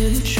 to try.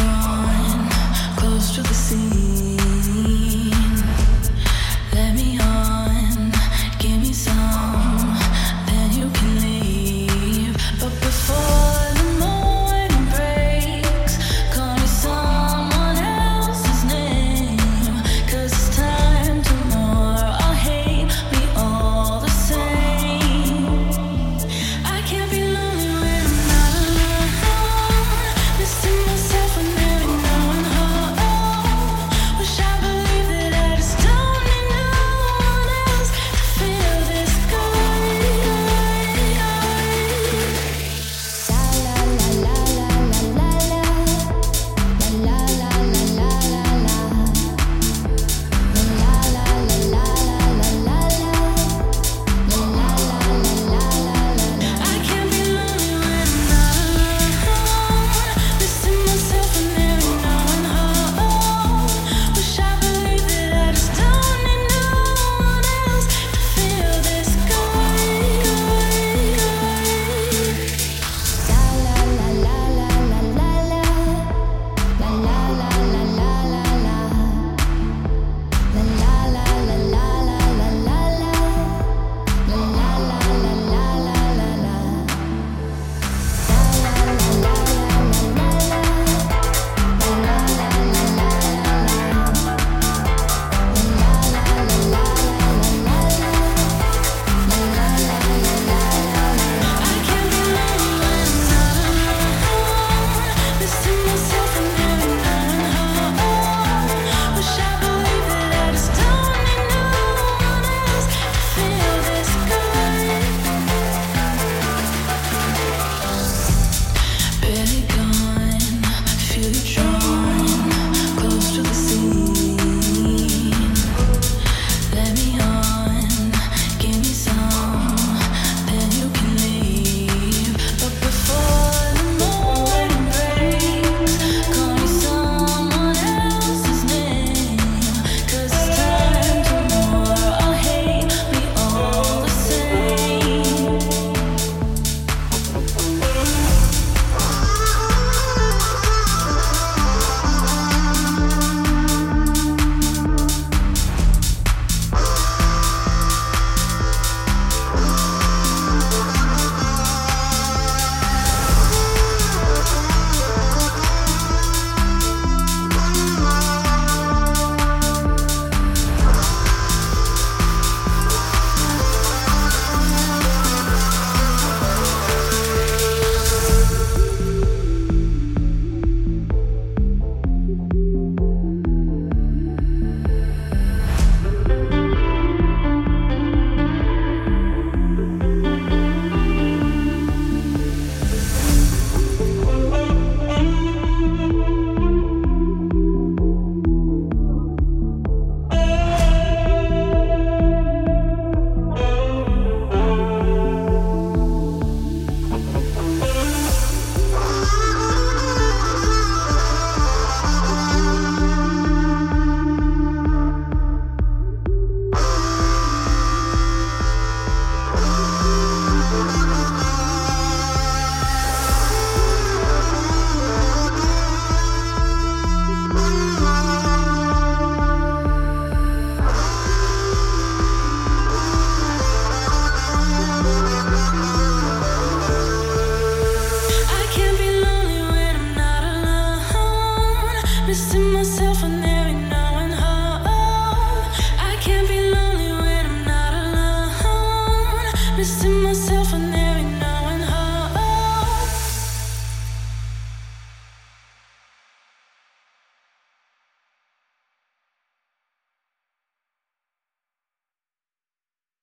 promised to myself